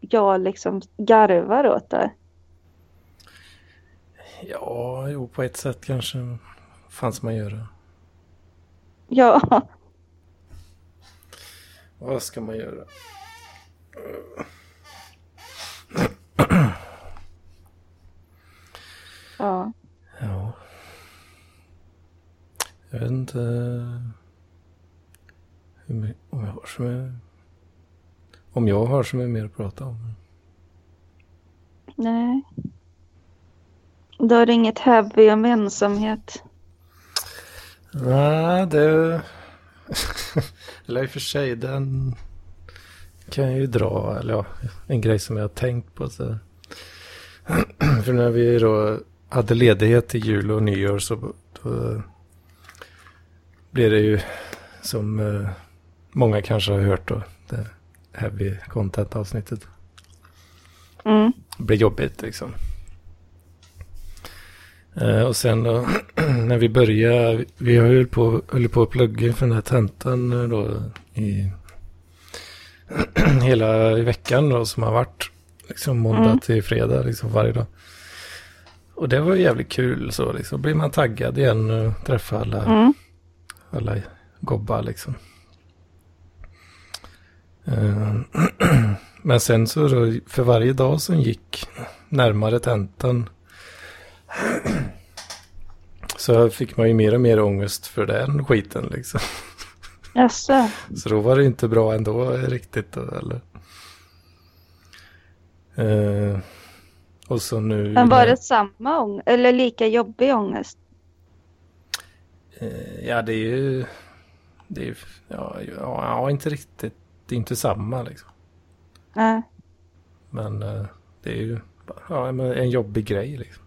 jag liksom garvar åt det. Ja, jo, på ett sätt kanske. Vad fan ska man göra? Ja, Vad ska man göra? Ja. Ja. Jag vet inte hur om jag har så mycket, om jag har så mycket mer att prata om. Nej. Då är det inget heavy om ensamhet. Nej, det... eller i och för sig, den kan jag ju dra. Eller ja, en grej som jag har tänkt på. Så. för när vi då hade ledighet till jul och nyår så då blev det ju som eh, många kanske har hört då. Det heavy content avsnittet. Mm. Det blir jobbigt liksom. Eh, och sen då när vi började, vi har ju på, höll på att plugga för den här tentan eh, då i hela veckan då som har varit. Liksom måndag Mm. till fredag liksom varje dag. Och det var jävligt kul så liksom. Blir man taggad igen och träffa alla, Mm. alla gobbar liksom. Eh, Men sen så då, för varje dag som gick närmare tentan så fick man ju mer och mer ångest för den skiten liksom. Jaså? Så då var det inte bra ändå riktigt. Eller? Eh, och så nu... Men var det samma ångest? Eller lika jobbig ångest? Eh, ja, det är ju... Det är ju... Ja, ja, ja, inte riktigt. Det är inte samma liksom. Nej. Men eh, det är ju ja, en jobbig grej liksom.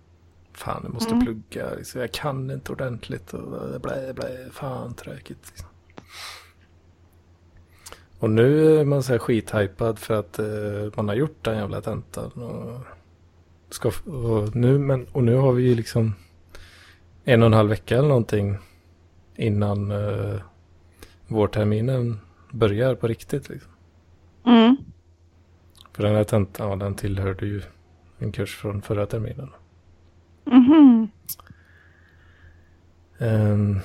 Fan, jag måste Mm. plugga. Liksom. Jag kan inte ordentligt. Och blä, blä, fan tråkigt. Liksom. Och nu är man så här skithypad för att eh, man har gjort den jävla tentan. Och, ska, och, nu, men, och nu har vi ju liksom en och en halv vecka eller någonting innan eh, vårterminen börjar på riktigt. Liksom. Mm. För den här tentan, ja, den tillhörde ju en kurs från förra terminen. Mhm. Ehm,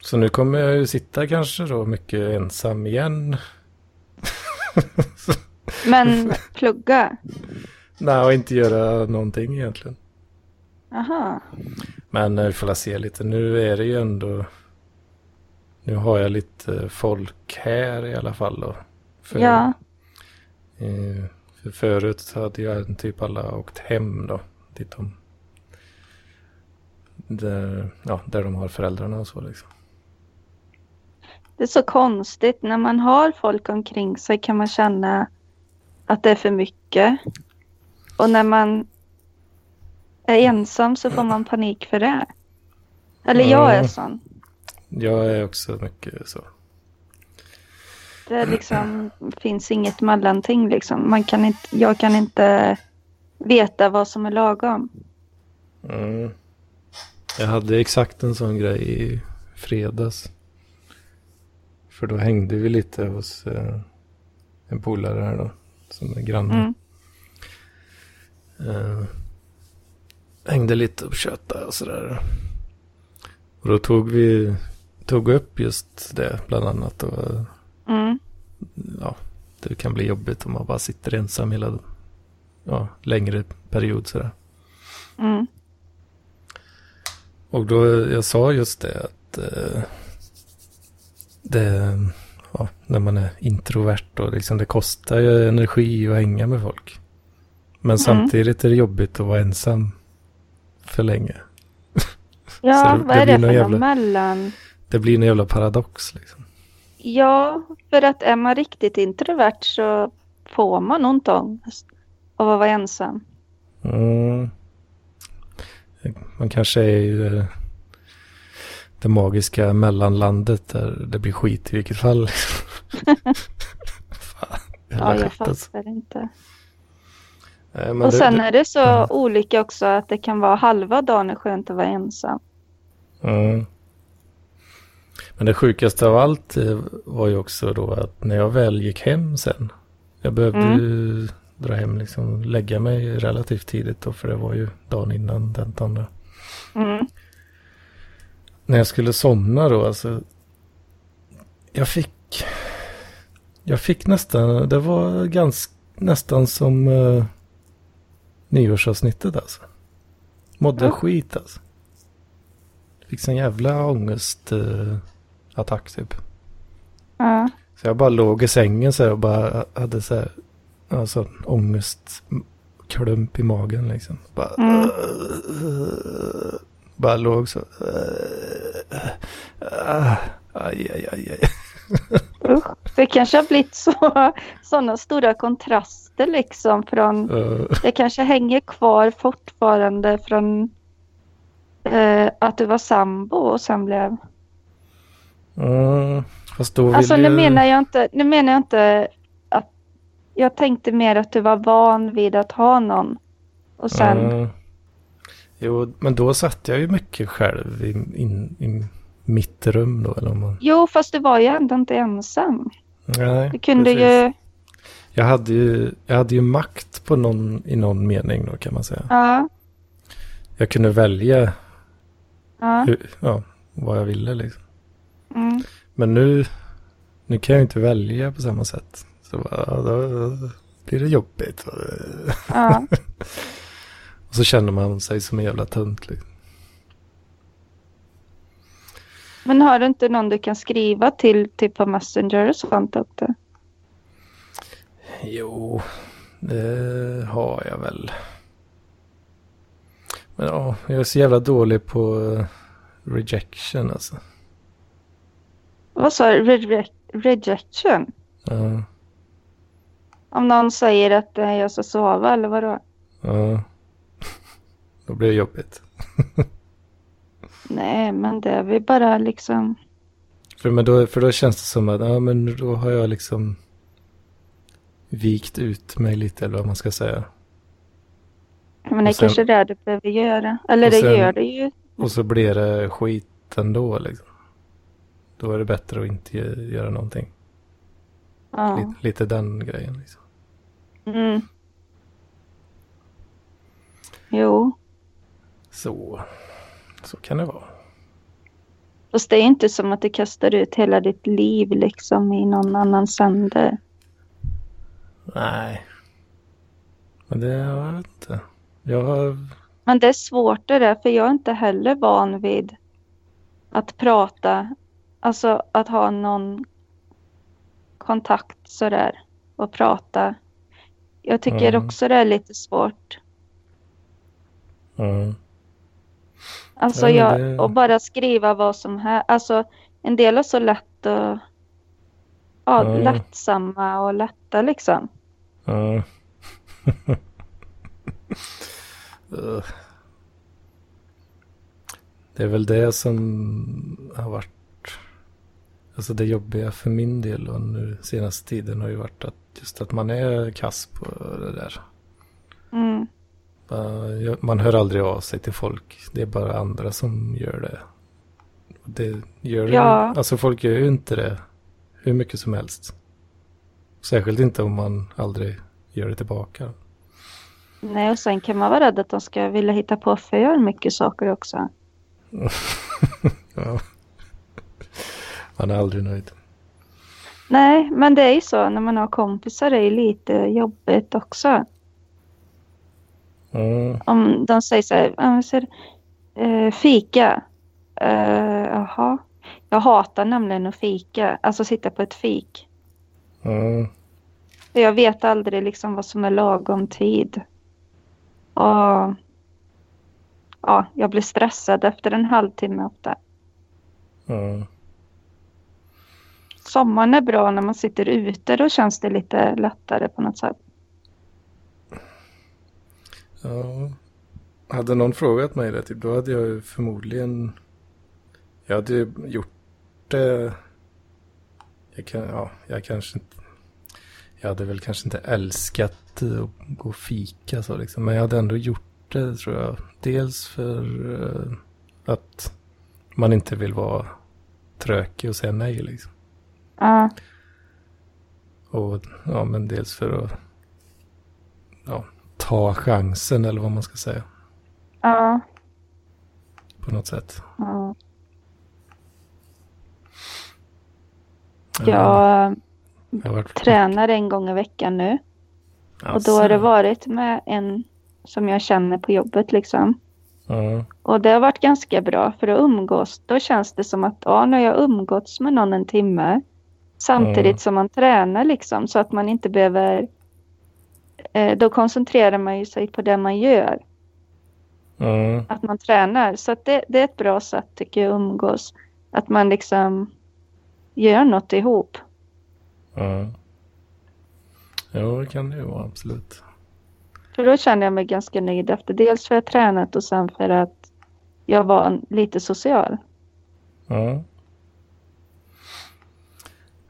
så nu kommer jag ju sitta kanske då mycket ensam igen. Men plugga? Nej, och inte göra någonting egentligen. Aha. Men eh, vi får se lite. Nu är det ju ändå... Nu har jag lite folk här i alla fall då. För, Ja. eh, för förut hade jag typ alla åkt hem då. Dit de... Där, ja, där de har föräldrarna och så liksom. Det är så konstigt. När man har folk omkring sig kan man känna att det är för mycket. Och när man är ensam så får man panik för det. Eller jag är sån. Jag är också mycket så. Det liksom, finns inget mellanting liksom. Man kan inte, jag kan inte veta vad som är lagom. Mm. Jag hade exakt en sån grej i fredags. För då hängde vi lite hos eh, en polare här då. Som är granne. Mm. Eh, hängde lite och tjötade och sådär. Och då tog vi tog upp just det bland annat. Och, Mm. ja, det kan bli jobbigt om man bara sitter ensam hela ja, längre period sådär. Mm. Och då, jag sa just det att eh, det, ja, när man är introvert och liksom det kostar ju energi att hänga med folk. Men samtidigt är det jobbigt att vara ensam för länge. Ja, vad är blir det för jävla- mellan? Det blir en jävla paradox liksom. Ja, för att är man riktigt introvert så får man ont ångest av att vara ensam. Mm. Man kanske är i det, det magiska mellanlandet där det blir skit i vilket fall. Fan, Ja, jag skit alltså. fattar inte. Nej, men Och det- sen är det så Mm. olika också att det kan vara halva dagen är skönt att vara ensam. Mm. Men det sjukaste av allt eh, var ju också då att när jag väl gick hem sen. Jag behövde Mm. ju dra hem liksom, lägga mig relativt tidigt då för det var ju dagen innan tentan då. Mm. När jag skulle somna då alltså. Jag fick. Jag fick nästan, det var ganska, nästan som uh, nyårsavsnittet alltså. Mådde Ja. skit alltså. Fick sån jävla ångestattack attack typ. Ja. Så jag bara låg i sängen så här och bara hade så här, alltså ångestklump i magen liksom. Bara, Mm. bara låg så. Aj, aj, aj, aj. Usch. Det kanske har blivit så, sådana stora kontraster liksom från Uh, Det kanske hänger kvar fortfarande från eh, att du var sambo och sen blev... mm, fast då Alltså ju... nu menar jag inte, nu menar jag inte. Jag tänkte mer att du var van vid att ha någon. Och sen... Mm. Jo, men då satt jag ju mycket själv i, in, i mitt rum då. Eller om man... Jo, fast du var ju ändå inte ensam. Nej, Du kunde precis. ju... Jag hade ju, jag hade ju makt på någon, i någon mening då kan man säga. Ja, Jag kunde välja ja. hur, ja, vad jag ville liksom. Mm, Men nu, nu kan jag inte välja på samma sätt. Så bara, då blir det jobbigt. ja. Och så känner man sig som en jävla tunt. Liksom. Men har du inte någon du kan skriva till typ på Messenger och sånt också? Jo, det har jag väl. Men ja, jag är så jävla dålig på eh, rejection alltså. Vad sa du? Reje- rejection? Ja, Om någon säger att jag ska sova eller vadå? ja. Då blir det jobbigt. Nej, men det är väl bara liksom... För, men då, för då känns det som att ja, men då har jag liksom vikt ut mig lite eller vad man ska säga. Men det Och sen- kanske är det du behöver göra. Eller det sen- gör det ju. Och så blir det skit ändå liksom. Då är det bättre att inte gö- göra någonting. Ja. Lite, lite den grejen liksom. Mm. Jo, Så, så kan det vara. fast det är inte som att du kastar ut hela ditt liv liksom i någon annan sänder. Nej. Men det, jag vet inte. Jag har, Men det är svårt det där, för jag är inte heller van vid att prata, alltså att ha någon kontakt sådär och prata. Jag tycker Mm. också det är lite svårt. mm, Alltså Ja, jag, det- och bara skriva vad som helst. Alltså en del är så lätt och ja, Mm. lättsamma och lätta liksom. mm. Det är väl det som har varit Alltså det jobbiga för min del och nu senaste tiden har ju varit att just att man är kass på det där. Mm. Man hör aldrig av sig till folk. Det är bara andra som gör det. Det gör det. Ja. Alltså folk gör ju inte det hur mycket som helst. Särskilt inte om man aldrig gör det tillbaka. Nej, och sen kan man vara rädd att de ska vilja hitta på för mycket saker också. Ja. Man är aldrig nöjd. Nej, men det är ju så när man har kompisar det är lite jobbigt också. Mm. Om de säger så här, "Ja, men så är det, eh, fika. Eh, jaha. Jag hatar nämligen att fika, alltså sitta på ett fik. Mm. Jag vet aldrig liksom vad som är lagom tid. Och ja, jag blir stressad efter en halvtimme ofta. Mm. Sommaren är bra när man sitter ute, då känns det lite lättare på något sätt. Ja. Hade någon frågat mig det, typ, då hade jag förmodligen... Jag hade gjort det... Jag, kan, ja, jag kanske inte... Jag hade väl kanske inte älskat att gå och fika så liksom. Men jag hade ändå gjort det tror jag. Dels för eh, att man inte vill vara trökig och säga nej liksom. Ja, Och ja, men dels för att ja, ta chansen eller vad man ska säga. ja, På något sätt. ja. Jag, Jag varit... tränar en gång i veckan nu. Och då har det varit med en som jag känner på jobbet liksom. Ja, Och det har varit ganska bra för att umgås. Då känns det som att ja, nu har jag umgåtts med någon en timme. Samtidigt Mm. som man tränar liksom så att man inte behöver... Eh, då koncentrerar man ju sig på det man gör. ja, Att man tränar. Så det, det är ett bra sätt tycker jag att umgås. Att man liksom gör något ihop. ja. Jo, det kan det vara, absolut. För då känner jag mig ganska nöjd efter. Dels för att jag tränat och sen för att jag var lite social. Ja.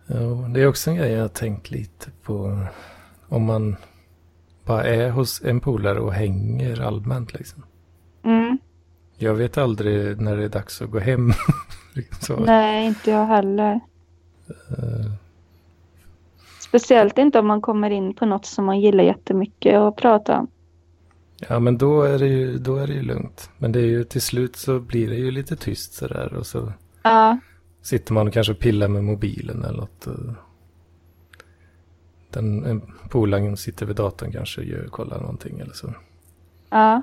Jo, det är också en grej jag har tänkt lite på. Om man bara är hos en polare och hänger allmänt liksom. Mm. Jag vet aldrig när det är dags att gå hem. Nej, inte jag heller. Speciellt inte om man kommer in på något som man gillar jättemycket att prata om. ja, men då är, det ju, då är det ju lugnt. Men det är ju till slut så blir det ju lite tyst sådär. Och så Ja, sitter man och kanske pillar med mobilen eller något. och Den, en polaren sitter vid datorn kanske och gör, kollar någonting eller så. ja.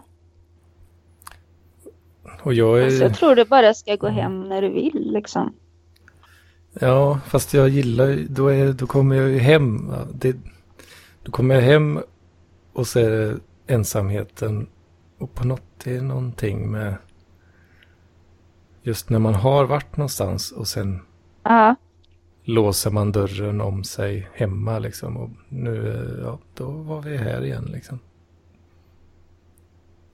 Och jag är... Alltså, jag tror du bara ska gå hem när du vill liksom. Ja, fast jag gillar ju- då, är, då kommer jag ju hem. Det, då kommer jag hem och så är det ensamheten. Och på något, det är någonting med just när man har varit någonstans och sen Ja, låser man dörren om sig hemma liksom. Och nu, ja, då var vi här igen liksom.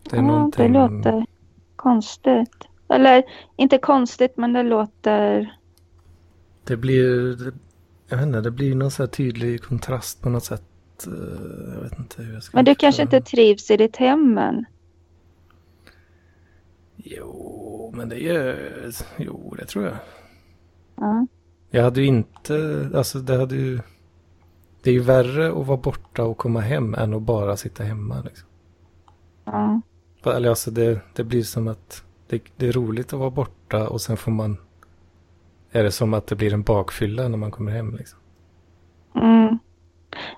Det ja det någonting. låter konstigt. Eller inte konstigt, men det låter... Det blir, det, jag vet inte, det blir någon så här tydlig kontrast på något sätt. eh, Jag vet inte hur jag ska Men du kanske inte trivs i ditt hem än? Jo, men det är Jo, det tror jag. Ja, Jag hade ju inte... Alltså det hade ju... Det är ju värre att vara borta och komma hem än att bara sitta hemma. Liksom. ja. Eller alltså det, det blir som att det, det är roligt att vara borta och sen får man... Är det som att det blir en bakfylla när man kommer hem liksom. Mm.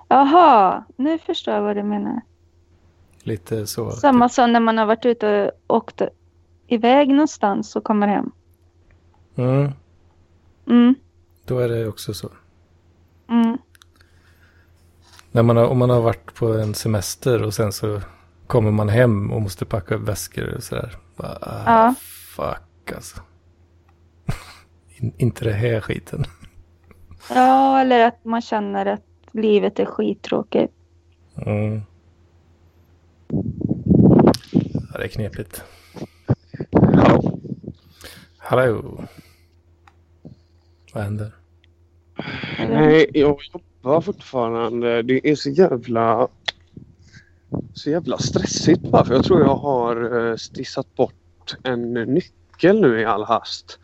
Jaha, nu förstår jag vad du menar. Lite så. Samma som när man har varit ute och åkt iväg någonstans och kommer hem. Mm, Mm, då är det också så. mm. När man har, om man har varit på en semester och sen så kommer man hem och måste packa upp väskor och sådär. Bara, ah, Ja. Fuck alltså. In, inte det här skiten. Ja, eller att man känner att livet är skittråkigt. Mm. Ja, det är knepigt. Hallå? Vad händer? Nej, jag jobbar fortfarande. Det är så jävla... Så jävla stressigt bara för jag tror jag har eh, stissat bort en nyckel nu i all hast.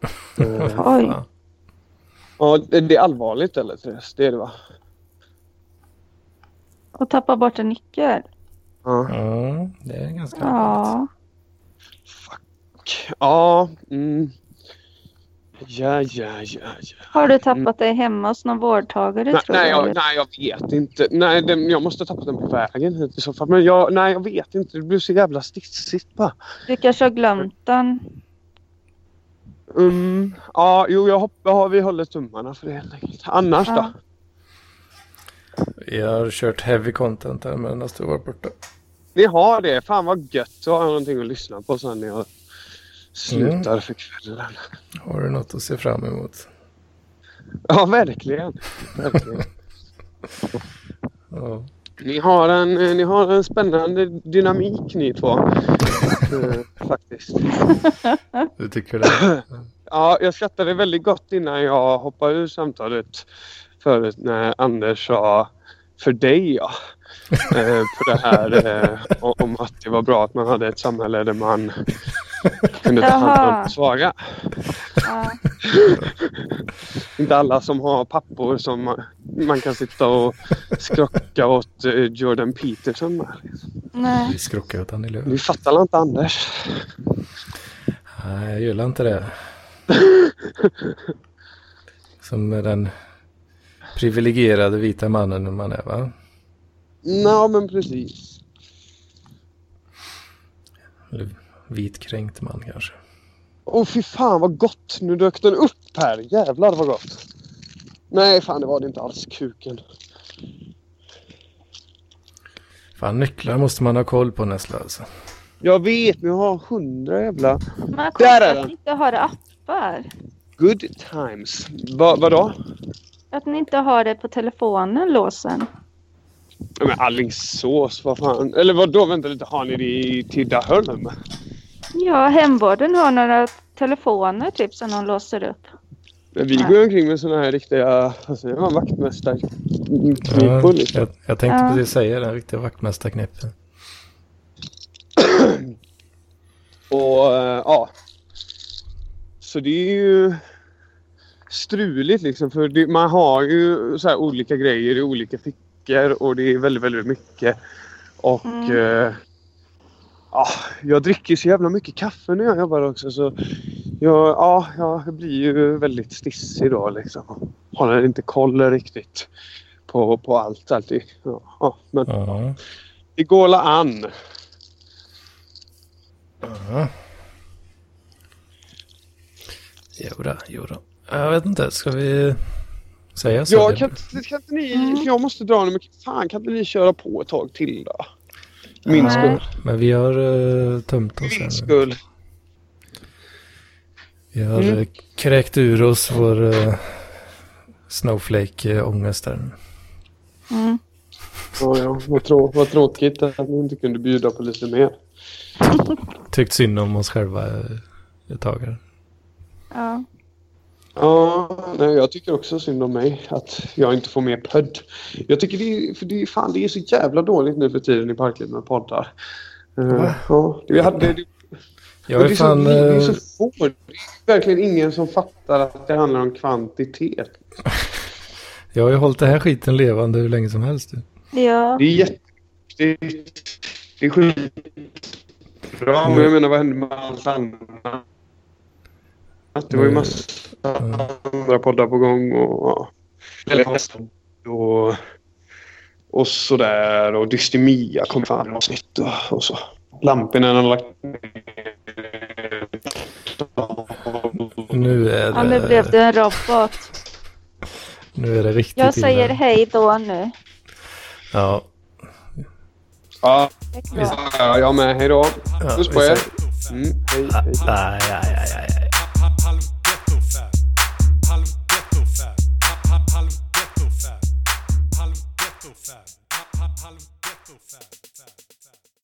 Oj. Ja. Det är allvarligt eller Therese? Det är det va? Och tappa bort en nyckel. Ja. Ja, det är ganska allvarligt. Ja. Ja, mm. Ja, ja, ja, ja. Har du tappat dig hemma hos någon vårdtagare Nej, tror nej, jag, eller? nej, jag vet inte. Nej, den, jag måste ha tappat den på vägen hit i så fall. Men jag, nej, jag vet inte. Det blir så jävla stissigt bara. Du kanske har glömt den. Mm, ja, jo, jag hoppas vi håller tummarna för det helt enkelt. Annars Ja. då? Jag har kört heavy content här medan du var borta. Ni har det. Fan vad gött. Så har jag någonting att lyssna på sen när jag slutar för kvällen. Har du något att se fram emot? Ja, verkligen. verkligen. Ja. Ni, har en, eh, ni har en spännande dynamik ni två. Eh, faktiskt. Du tycker det? Ja, jag skrattade väldigt gott innan jag hoppade ur samtalet förut när Anders sa för dig ja. Eh, på det här om att det var bra att man hade ett samhälle där man kunde ta hand om svaga. Ja. Inte alla som har pappor som man, man kan sitta och skrocka åt eh, Jordan Peterson med. Nej. Vi skrockar åt Annie Lööf. Vi fattar inte Anders. Nej, jag gillar inte det. Som den privilegierade vita mannen man är va? Ja, men precis. Vitkränkt man kanske. Åh oh, fy fan vad gott! Nu dök den upp här. Jävlar vad gott. Nej, fan det var det inte alls. Kuken. Fan, nycklar måste man ha koll på Nessla alltså. Jag vet, men jag har hundra jävla... Man Där är att den. ni inte har appar. Good times. Va, vadå? Att ni inte har det på telefonen, låsen. Men Alingsås, vad fan. Eller vadå? Vänta lite. Har ni det i Tidaholm? Ja, hemvården har några telefoner typ som de låser upp. Men vi går ju omkring med såna här riktiga, vad säger man, vaktmästarknipor Ja, liksom. jag, jag tänkte Ja. precis säga den riktiga vaktmästarknippen. Och eh, ja. Så det är ju struligt liksom för det, man har ju så här olika grejer i olika fickor och det är väldigt, väldigt mycket. Och Mm. eh, ja, jag dricker så jävla mycket kaffe när jag jobbar också så jag, ja, jag blir ju väldigt stissig då liksom. Håller inte koll riktigt på, på allt alltid. Ja, ja, men Ja. det går la an. Ja. Jodå, jodå. Jag vet inte, ska vi säga så? Ja, kan, kan inte ni, jag måste dra nu, men fan kan inte ni köra på ett tag till då? Min Nej. skull. Men vi har uh, tömt oss Min här. skull. Vi har Mm. mm. kräkt ur oss vår uh, snowflake-ångest där. Mm. Ja, ja. Vad, trå vad tråkigt att ni inte kunde bjuda på lite mer. Tyckt synd om oss själva eh, ett tag här. Ja. Ja, nej, jag tycker också synd om mig att jag inte får mer podd. Jag tycker det är, för det är, fan, det är så jävla dåligt nu för tiden i Parkliv med poddar. Uh, ja, vi hade, det, Jag är det, är fan... så, det är eh, så få. Det är verkligen ingen som fattar att det handlar om kvantitet. jag har ju hållit den här skiten levande hur länge som helst. du. Ja. Det är jätteviktigt. Det är skitbra. Men jag menar vad hände med allt annat? Det var ju massa andra poddar på gång och... ja. Eller och, och sådär. Och Dystemia kom fram avsnitt och, och så. Lampinen har lagt Nu är ja, nu det, blev du en robot. nu är det riktigt Jag säger illa. hej då nu. Ja, Ja, Det ja, jag med. Hej då. ja, Puss på er. Mm, hej, hej. Aj, aj, aj, aj,